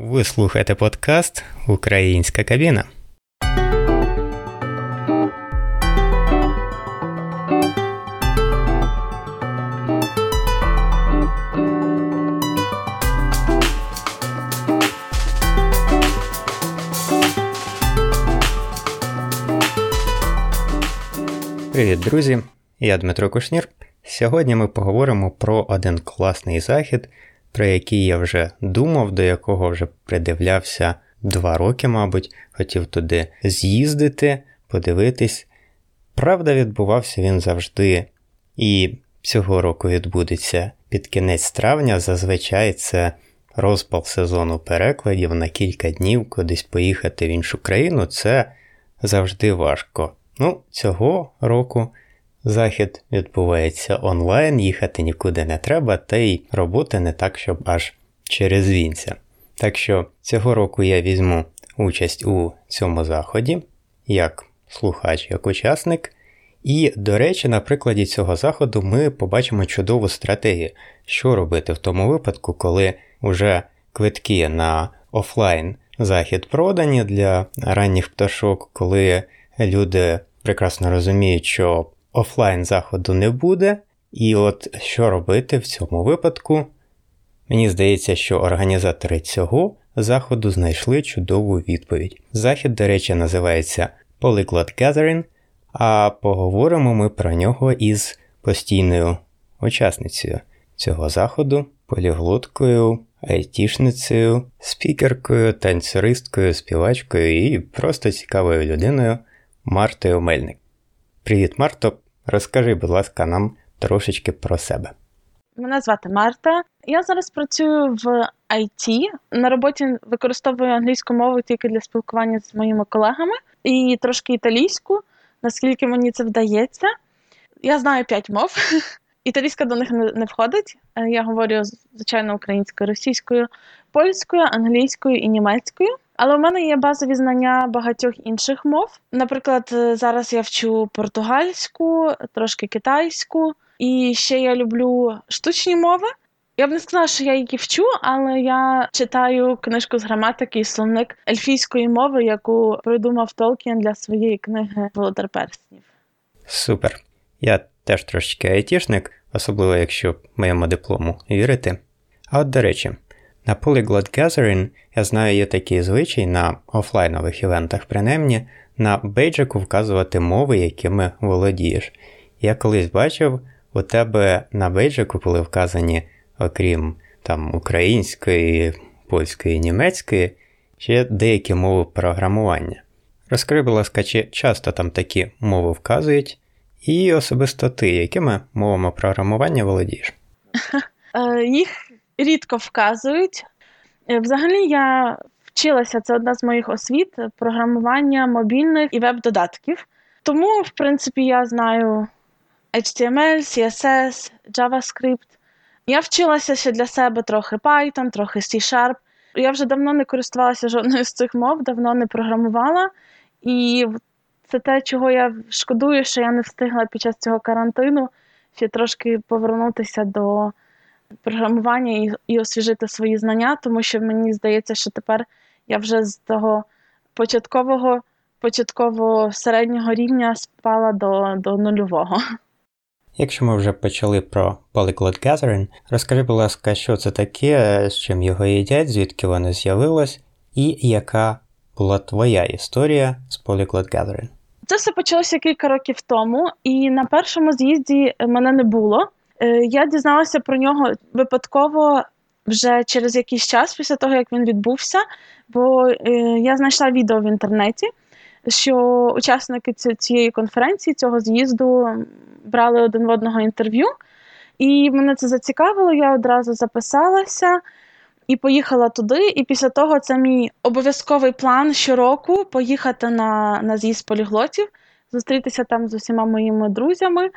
Ви слухаєте подкаст Українська кабіна. Привіт, друзі! Я Дмитро Кушнір. Сьогодні ми поговоримо про один класний захід, про який я вже думав, до якого вже придивлявся два роки, мабуть, хотів туди з'їздити, подивитись. Правда, відбувався він завжди. І цього року відбудеться під кінець травня. Зазвичай це розпал сезону перекладів на кілька днів кудись поїхати в іншу країну. Це завжди важко. Ну, цього року. Захід відбувається онлайн, їхати нікуди не треба, та й роботи не так, щоб аж через вінця. Так що цього року я візьму участь у цьому заході, як слухач, як учасник. І, до речі, на прикладі цього заходу ми побачимо чудову стратегію, що робити в тому випадку, коли вже квитки на офлайн захід продані для ранніх пташок, коли люди прекрасно розуміють, що офлайн заходу не буде. І от що робити в цьому випадку? Мені здається, що організатори цього заходу знайшли чудову відповідь. Захід, до речі, називається Polyglot Gathering, а поговоримо ми про нього із постійною учасницею цього заходу, поліглоткою, айтішницею, спікеркою, танцюристкою, співачкою і просто цікавою людиною Мартою Мельник. Привіт, Марто! Розкажи, будь ласка, нам трошечки про себе. Мене звати Марта. Я зараз працюю в IT. На роботі використовую англійську мову тільки для спілкування з моїми колегами і трошки італійську, наскільки мені це вдається. Я знаю п'ять мов. Італійська до них не входить. Я говорю звичайно українською, російською, польською, англійською і німецькою. Але у мене є базові знання багатьох інших мов. Наприклад, е, зараз я вчу португальську, трошки китайську, і ще я люблю штучні мови. Я б не сказала, що я її вчу, але я читаю книжку з граматики і словник ельфійської мови, яку придумав Толкін для своєї книги Володар Перснів. Супер. Я теж трошечки айтішник, особливо якщо моєму диплому вірити. А от до речі. На Polyglot Gathering, я знаю, є такий звичай на офлайнових івентах, принаймні, на бейджику вказувати мови, якими володієш. Я колись бачив, у тебе на бейджику були вказані, окрім там української, польської, німецької, ще деякі мови програмування. Розкрий, будь ласка, чи часто там такі мови вказують, і особисто ти, якими мовами програмування володієш? Е, їх рідко вказують. Е, взагалі, я вчилася, це одна з моїх освіт програмування мобільних і веб-додатків. Тому, в принципі, я знаю HTML, CSS, JavaScript. Я вчилася ще для себе трохи Python, трохи C-Sharp. Я вже давно не користувалася жодною з цих мов, давно не програмувала. І це те, чого я шкодую, що я не встигла під час цього карантину ще трошки повернутися до програмування і, і освіжити свої знання, тому що мені здається, що тепер я вже з того початкового, початково середнього рівня спала до, до нульового. Якщо ми вже почали про Polyglot Gathering, розкажи, будь ласка, що це таке, з чим його їдять, звідки воно з'явилось, і яка була твоя історія з Polyglot Gathering? Це все почалося кілька років тому, і на першому з'їзді мене не було. Е, я дізналася про нього випадково вже через якийсь час після того, як він відбувся, бо е, я знайшла відео в інтернеті, що учасники цієї конференції, цього з'їзду брали один в одного інтерв'ю, і мене це зацікавило, я одразу записалася. І поїхала туди, і після того це мій обов'язковий план щороку поїхати на на з'їзд поліглотів, зустрітися там з усіма моїми друзями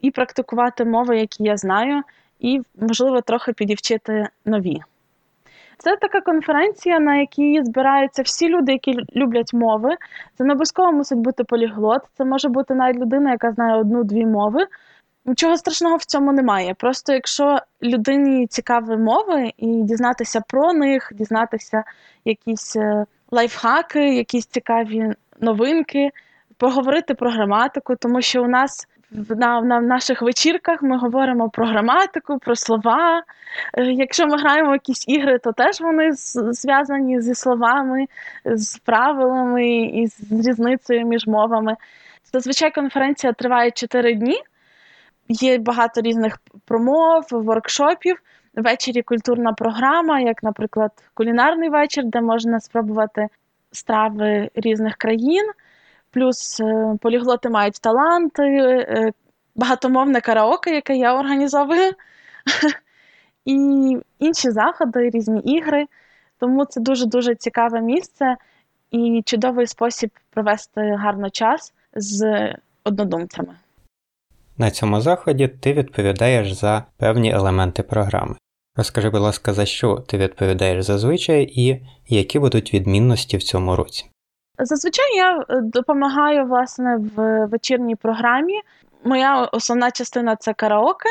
і практикувати мови, які я знаю, і, можливо, трохи підівчити нові. Це така конференція, на якій збираються всі люди, які люблять мови. Це не обов'язково мусить бути поліглот. Це може бути навіть людина, яка знає одну-дві мови. Нічого страшного в цьому немає. Просто якщо людині цікаві мови і дізнатися про них, дізнатися якісь е, лайфхаки, якісь цікаві новинки, поговорити про граматику, тому що у нас на, на наших вечірках ми говоримо про граматику, про слова. Е, якщо ми граємо якісь ігри, то теж вони зв'язані зі словами, з правилами і з різницею між мовами. Зазвичай конференція триває 4 дні. Є багато різних промов, воркшопів. Ввечері культурна програма, як, наприклад, кулінарний вечір, де можна спробувати страви різних країн. Плюс е, поліглоти мають таланти, е, багатомовне караоке, яке я організовую, і інші заходи, різні ігри. Тому це дуже-дуже цікаве місце і чудовий спосіб провести гарно час з однодумцями. На цьому заході ти відповідаєш за певні елементи програми. Розкажи, будь ласка, за що ти відповідаєш зазвичай і які будуть відмінності в цьому році? Зазвичай я е, допомагаю власне в вечірній програмі. Моя основна частина це караоке.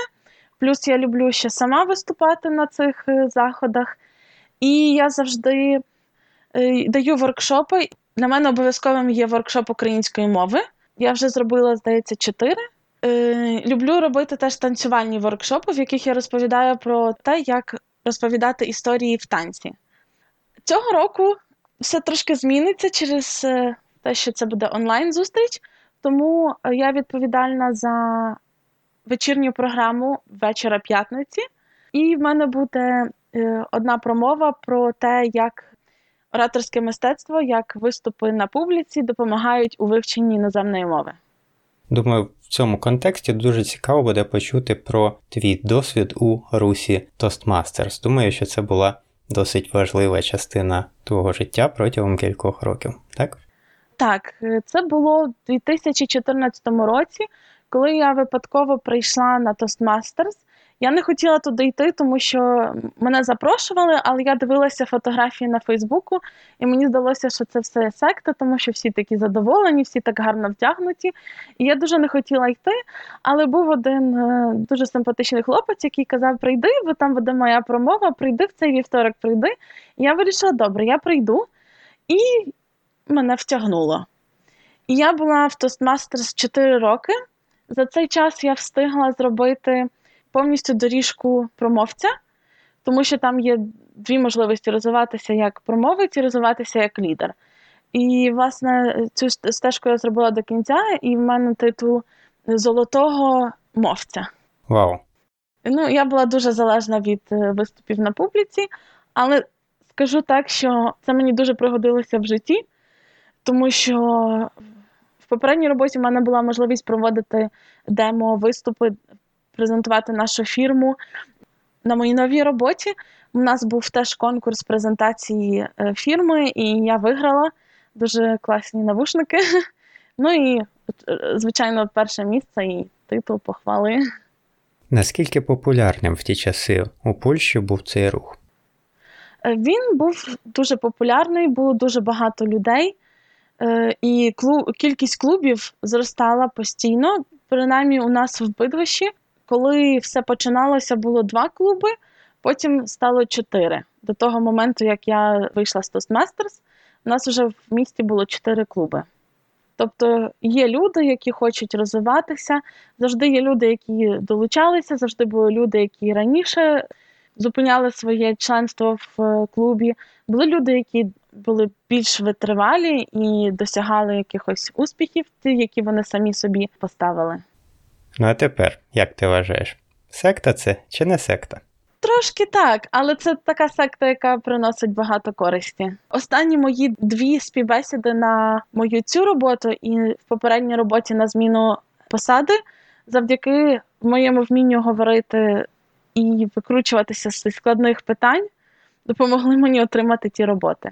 Плюс я люблю ще сама виступати на цих е, заходах. І я завжди е, даю воркшопи. Для мене обов'язковим є воркшоп української мови. Я вже зробила, здається, чотири. Люблю робити теж танцювальні воркшопи, в яких я розповідаю про те, як розповідати історії в танці. Цього року все трошки зміниться через е, те, що це буде онлайн-зустріч, тому е, я відповідальна за вечірню програму вечора п'ятниці, і в мене буде е, одна промова про те, як ораторське мистецтво, як виступи на публіці допомагають у вивченні іноземної мови. Думаю, в цьому контексті дуже цікаво буде почути про твій досвід у русі Toastmasters. Думаю, що це була досить важлива частина твого життя протягом кількох років, так? Так, е, це було в 2014 році, коли я випадково прийшла на Toastmasters. Я не хотіла туди йти, тому що мене запрошували, але я дивилася фотографії на Фейсбуку, і мені здалося, що це все секта, тому що всі такі задоволені, всі так гарно вдягнуті. І я дуже не хотіла йти. Але був один е, дуже симпатичний хлопець, який казав: Прийди, бо там буде моя промова, прийди в цей вівторок, прийди. І я вирішила, добре, я прийду, і мене втягнуло. І я була в Toastmasters 4 роки. За цей час я встигла зробити повністю доріжку промовця, тому що там є дві можливості розвиватися як промовець і розвиватися як лідер. І, власне, цю стежку я зробила до кінця, і в мене титул золотого мовця. Вау. Ну, я була дуже залежна від е, виступів на публіці, але скажу так, що це мені дуже пригодилося в житті, тому що в попередній роботі в мене була можливість проводити демо-виступи презентувати нашу фірму. На моїй новій роботі у нас був теж конкурс презентації е, фірми, і я виграла дуже класні навушники. Ну і, е, звичайно, перше місце і титул похвали. Наскільки популярним в ті часи у Польщі був цей рух? Е, він був дуже популярний, було дуже багато людей, і кількість клубів зростала постійно. Принаймні, у нас в Бидвищі коли все починалося, було два клуби, потім стало чотири. До того моменту, як я вийшла з Toastmasters, у нас вже в місті було чотири клуби. Тобто є люди, які хочуть розвиватися, завжди є люди, які долучалися, завжди були люди, які раніше зупиняли своє членство в е, клубі. Були люди, які були більш витривалі і досягали якихось успіхів, ті, які вони самі собі поставили. Ну а тепер, як ти вважаєш, секта це чи не секта? Трошки так, але це така секта, яка приносить багато користі. Останні мої дві співбесіди на мою цю роботу і в попередній роботі на зміну посади, завдяки моєму вмінню говорити і викручуватися з складних питань, допомогли мені отримати ті роботи.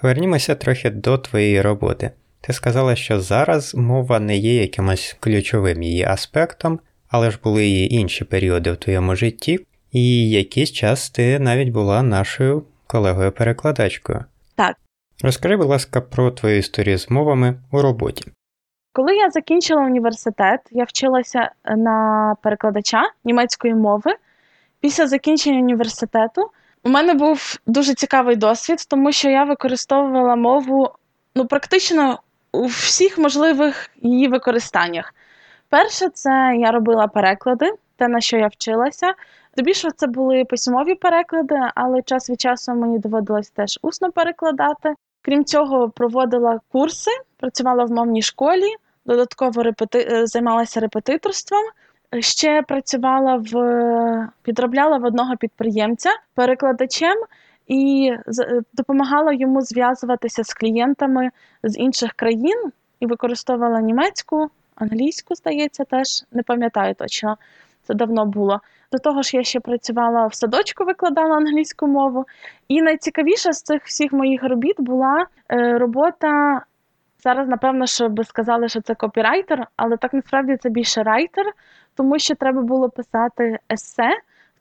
Повернімося трохи до твоєї роботи. Ти сказала, що зараз мова не є якимось ключовим її аспектом, але ж були і інші періоди в твоєму житті, і якийсь час ти навіть була нашою колегою-перекладачкою. Так. Розкажи, будь ласка, про твою історію з мовами у роботі. Коли я закінчила університет, я вчилася на перекладача німецької мови. Після закінчення університету у мене був дуже цікавий досвід, тому що я використовувала мову ну, практично у всіх можливих її використаннях. Перше, це я робила переклади, те, на що я вчилася. Здебільшого це були письмові переклади, але час від часу мені доводилось теж усно перекладати. Крім цього, проводила курси, працювала в мовній школі, додатково репети... Е, займалася репетиторством. Ще працювала в підробляла в одного підприємця перекладачем і е, допомагала йому зв'язуватися з клієнтами з інших країн і використовувала німецьку, англійську, здається, теж не пам'ятаю точно. Це давно було. До того ж, я ще працювала в садочку, викладала англійську мову. І найцікавіша з цих всіх моїх робіт була е, робота. Зараз, напевно, що би сказали, що це копірайтер, але так насправді це більше райтер, тому що треба було писати есе,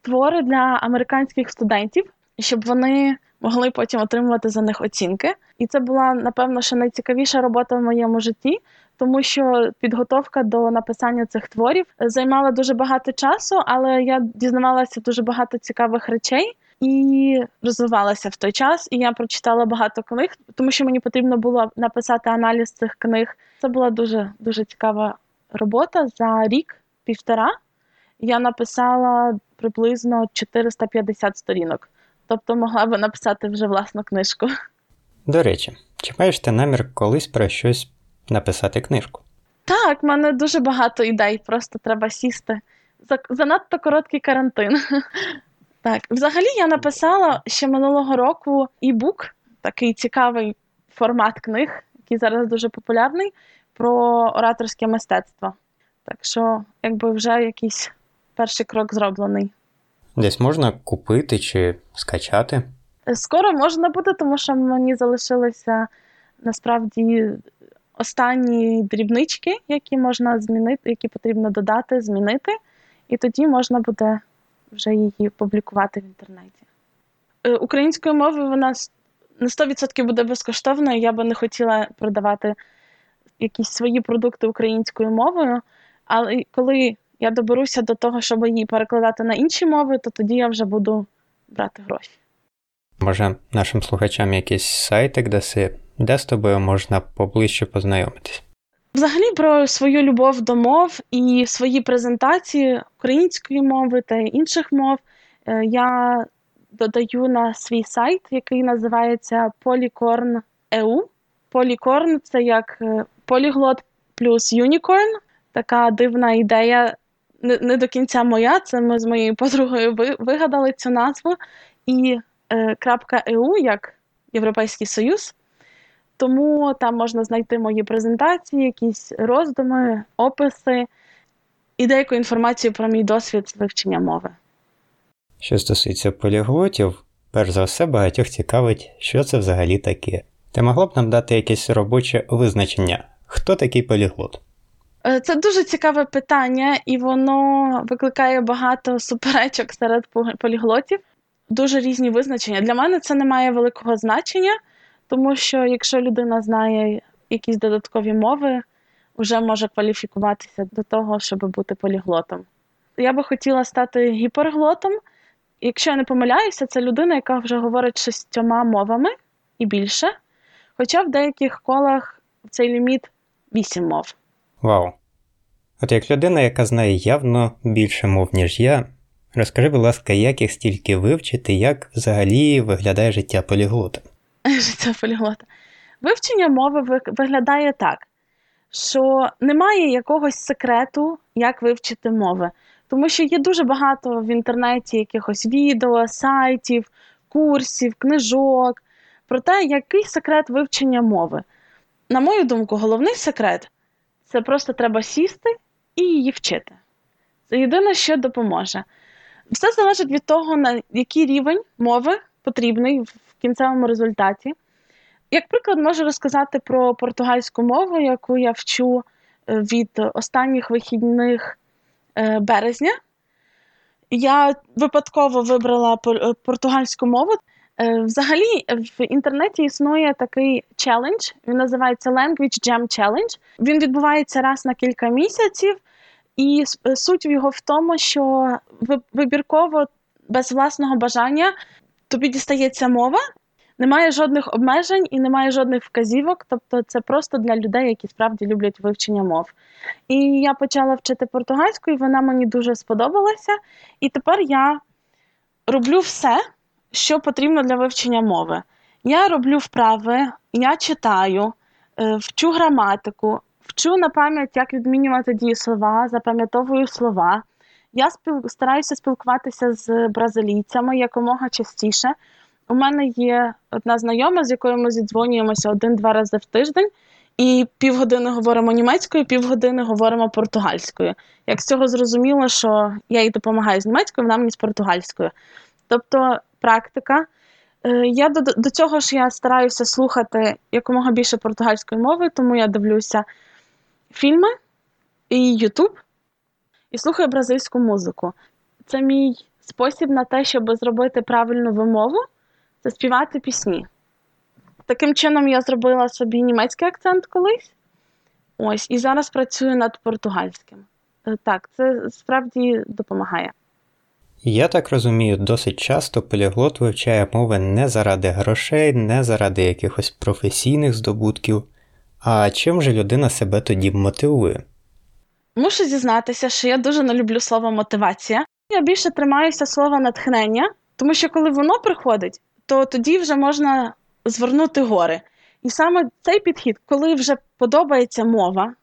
твори для американських студентів, щоб вони могли потім отримувати за них оцінки. І це була, напевно, що найцікавіша робота в моєму житті, тому що підготовка до написання цих творів займала дуже багато часу, але я дізнавалася дуже багато цікавих речей. І розвивалася в той час, і я прочитала багато книг, тому що мені потрібно було написати аналіз цих книг. Це була дуже дуже цікава робота за рік-півтора. Я написала приблизно 450 сторінок, тобто могла би написати вже власну книжку. До речі, чи маєш ти намір колись про щось написати книжку? Так, в мене дуже багато ідей, просто треба сісти. Занадто короткий карантин. Так, взагалі я написала ще минулого року і-бук, такий цікавий формат книг, який зараз дуже популярний, про ораторське мистецтво. Так що, якби вже якийсь перший крок зроблений. Десь можна купити чи скачати? Скоро можна буде, тому що мені залишилися насправді останні дрібнички, які можна змінити, які потрібно додати, змінити, і тоді можна буде вже її публікувати в інтернеті. Е, українською мовою вона на 100% буде безкоштовною. Я би не хотіла продавати якісь свої продукти українською мовою, але коли я доберуся до того, щоб її перекладати на інші мови, то тоді я вже буду брати гроші. Може, нашим слухачам якийсь сайтик даси, де з тобою можна поближче познайомитись? Взагалі про свою любов до мов і свої презентації української мови та інших мов е, я додаю на свій сайт, який називається Polycorn.eu. Polycorn – це як е, поліглот плюс юнікорн. Така дивна ідея, не, до кінця моя. Це ми з моєю подругою вигадали цю назву. І е, .eu, як Європейський Союз. Тому там можна знайти мої презентації, якісь роздуми, описи і деяку інформацію про мій досвід вивчення мови. Що стосується поліглотів, перш за все багатьох цікавить, що це взагалі таке. Ти могла б нам дати якесь робоче визначення? Хто такий поліглот? Е, це дуже цікаве питання, і воно викликає багато суперечок серед поліглотів. Дуже різні визначення. Для мене це не має великого значення. Тому що якщо людина знає якісь додаткові мови, вже може кваліфікуватися до того, щоб бути поліглотом. Я би хотіла стати гіперглотом. Якщо я не помиляюся, це людина, яка вже говорить шістьома мовами і більше. Хоча в деяких колах цей ліміт вісім мов. Вау. От як людина, яка знає явно більше мов, ніж я, розкажи, будь ласка, як їх стільки вивчити, як взагалі виглядає життя поліглота? життя поліглота. Вивчення мови виглядає так, що немає якогось секрету, як вивчити мови. Тому що є дуже багато в інтернеті якихось відео, сайтів, курсів, книжок про те, який секрет вивчення мови. На мою думку, головний секрет це просто треба сісти і її вчити. Це єдине, що допоможе. Все залежить від того, на який рівень мови потрібний в кінцевому результаті. Як приклад, можу розказати про португальську мову, яку я вчу е, від останніх вихідних е, березня. Я випадково вибрала португальську мову. Е, взагалі, в інтернеті існує такий челендж, він називається Language Jam Challenge. Він відбувається раз на кілька місяців, і суть його в тому, що вибірково без власного бажання тобі дістається мова, немає жодних обмежень і немає жодних вказівок. Тобто, це просто для людей, які справді люблять вивчення мов. І я почала вчити португальську, і вона мені дуже сподобалася. І тепер я роблю все що потрібно для вивчення мови. Я роблю вправи, я читаю, е, вчу граматику, вчу на пам'ять, як відмінювати дієслова, запам'ятовую слова. Я спіл... стараюся спілкуватися з бразилійцями якомога частіше. У мене є одна знайома, з якою ми зідзвонюємося один-два рази в тиждень, і півгодини говоримо німецькою, півгодини говоримо португальською. Як з цього зрозуміло, що я їй допомагаю з німецькою, вона мені з португальською. Тобто практика. Е, я до, до цього ж я стараюся слухати якомога більше португальської мови, тому я дивлюся фільми і Ютуб і слухаю бразильську музику. Це мій спосіб на те, щоб зробити правильну вимову, це співати пісні. Таким чином, я зробила собі німецький акцент колись. Ось, і зараз працюю над португальським. Е, так, це справді допомагає. Я так розумію, досить часто поліглот вивчає мови не заради грошей, не заради якихось професійних здобутків. А чим же людина себе тоді мотивує? Мушу зізнатися, що я дуже не люблю слово мотивація. Я більше тримаюся слова натхнення, тому що коли воно приходить, то тоді вже можна звернути гори. І саме цей підхід, коли вже подобається мова,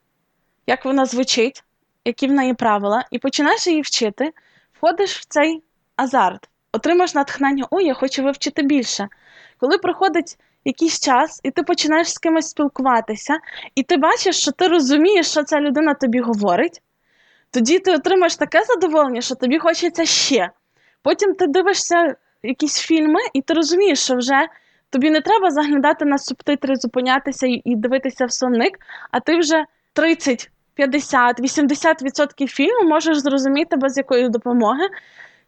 як вона звучить, які в неї правила, і починаєш її вчити входиш в цей азарт, отримаєш натхнення, ой, я хочу вивчити більше. Коли проходить якийсь час, і ти починаєш з кимось спілкуватися, і ти бачиш, що ти розумієш, що ця людина тобі говорить, тоді ти отримаєш таке задоволення, що тобі хочеться ще. Потім ти дивишся якісь фільми, і ти розумієш, що вже тобі не треба заглядати на субтитри, зупинятися і дивитися в сонник, а ти вже 30 50-80% фільму можеш зрозуміти без якої допомоги.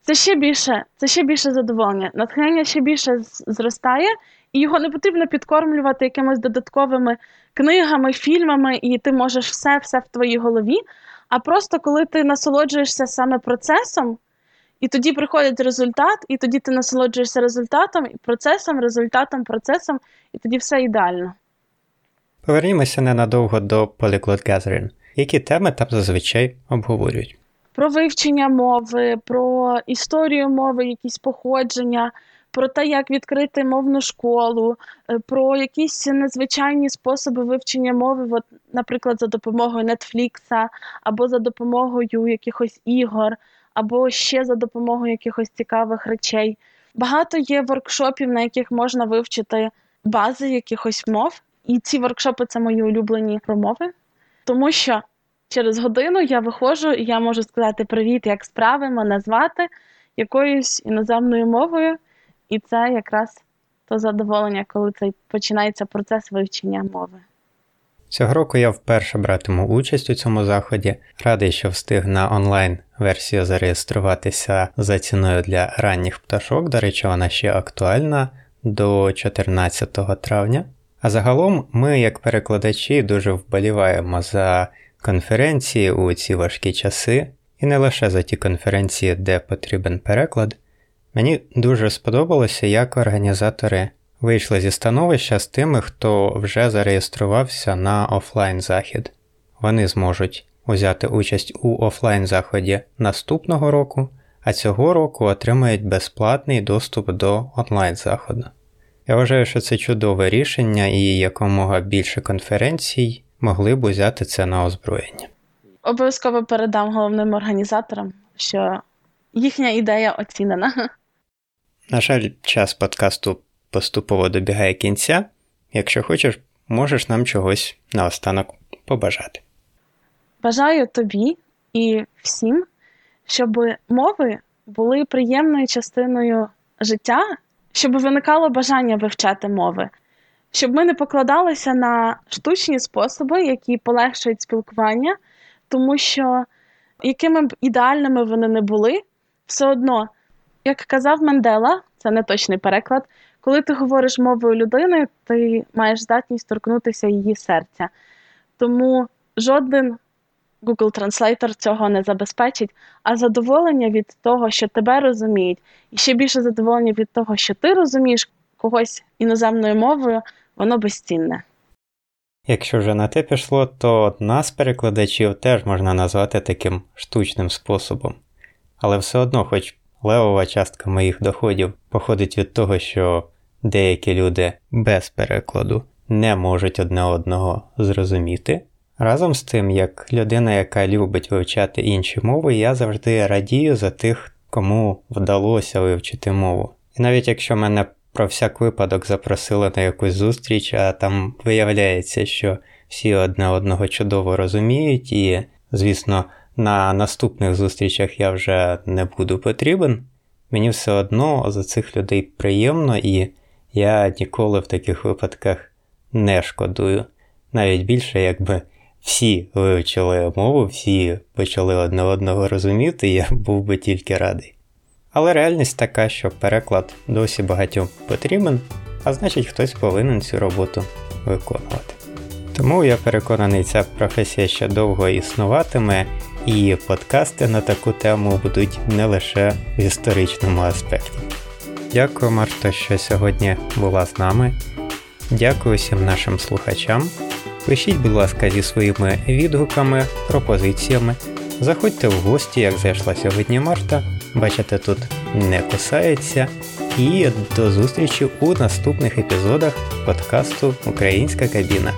Це ще більше це ще більше задоволення. Натхнення ще більше зростає, і його не потрібно підкормлювати якимись додатковими книгами, фільмами, і ти можеш все все в твоїй голові. А просто коли ти насолоджуєшся саме процесом, і тоді приходить результат, і тоді ти насолоджуєшся результатом, і процесом, результатом, процесом, і тоді все ідеально. Повернімося ненадовго до Polyglot Gathering. Які теми там зазвичай обговорюють? Про вивчення мови, про історію мови, якісь походження, про те, як відкрити мовну школу, е, про якісь незвичайні способи вивчення мови, от, наприклад, за допомогою Нетфлікса, або за допомогою якихось ігор, або ще за допомогою якихось цікавих речей. Багато є воркшопів, на яких можна вивчити бази якихось мов. І ці воркшопи це мої улюблені промови. Тому що через годину я виходжу і я можу сказати привіт, як справи, мене звати якоюсь іноземною мовою, і це якраз то задоволення, коли цей починається процес вивчення мови. Цього року я вперше братиму участь у цьому заході. Радий, що встиг на онлайн версію зареєструватися за ціною для ранніх пташок. До речі, вона ще актуальна до 14 травня. А загалом ми, як перекладачі, дуже вболіваємо за конференції у ці важкі часи, і не лише за ті конференції, де потрібен переклад. Мені дуже сподобалося, як організатори вийшли зі становища з тими, хто вже зареєструвався на офлайн захід. Вони зможуть узяти участь у офлайн заході наступного року, а цього року отримають безплатний доступ до онлайн заходу. Я вважаю, що це чудове рішення, і якомога більше конференцій могли б узяти це на озброєння. Обов'язково передам головним організаторам, що їхня ідея оцінена. На жаль, час подкасту поступово добігає кінця. Якщо хочеш, можеш нам чогось наостанок побажати. Бажаю тобі і всім, щоб мови були приємною частиною життя щоб виникало бажання вивчати мови, щоб ми не покладалися на штучні способи, які полегшують спілкування, тому що якими б ідеальними вони не були, все одно, як казав Мендела, це не точний переклад, коли ти говориш мовою людини, ти маєш здатність торкнутися її серця. Тому жоден Google Translator цього не забезпечить, а задоволення від того, що тебе розуміють, і ще більше задоволення від того, що ти розумієш когось іноземною мовою, воно безцінне. Якщо вже на те пішло, то нас, перекладачів, теж можна назвати таким штучним способом. Але все одно, хоч левова частка моїх доходів походить від того, що деякі люди без перекладу не можуть одне одного зрозуміти. Разом з тим, як людина, яка любить вивчати інші мови, я завжди радію за тих, кому вдалося вивчити мову. І навіть якщо мене про всяк випадок запросили на якусь зустріч, а там виявляється, що всі одне одного чудово розуміють, і, звісно, на наступних зустрічах я вже не буду потрібен. Мені все одно за цих людей приємно, і я ніколи в таких випадках не шкодую. Навіть більше, якби всі вивчили мову, всі почали одне одного розуміти, я був би тільки радий. Але реальність така, що переклад досі багатьом потрібен, а значить хтось повинен цю роботу виконувати. Тому я переконаний, ця професія ще довго існуватиме, і подкасти на таку тему будуть не лише в історичному аспекті. Дякую, Марто, що сьогодні була з нами. Дякую всім нашим слухачам. Пишіть, будь ласка, зі своїми відгуками, пропозиціями. Заходьте в гості, як зайшла сьогодні Марта. Бачите, тут не кусається. І до зустрічі у наступних епізодах подкасту Українська кабіна.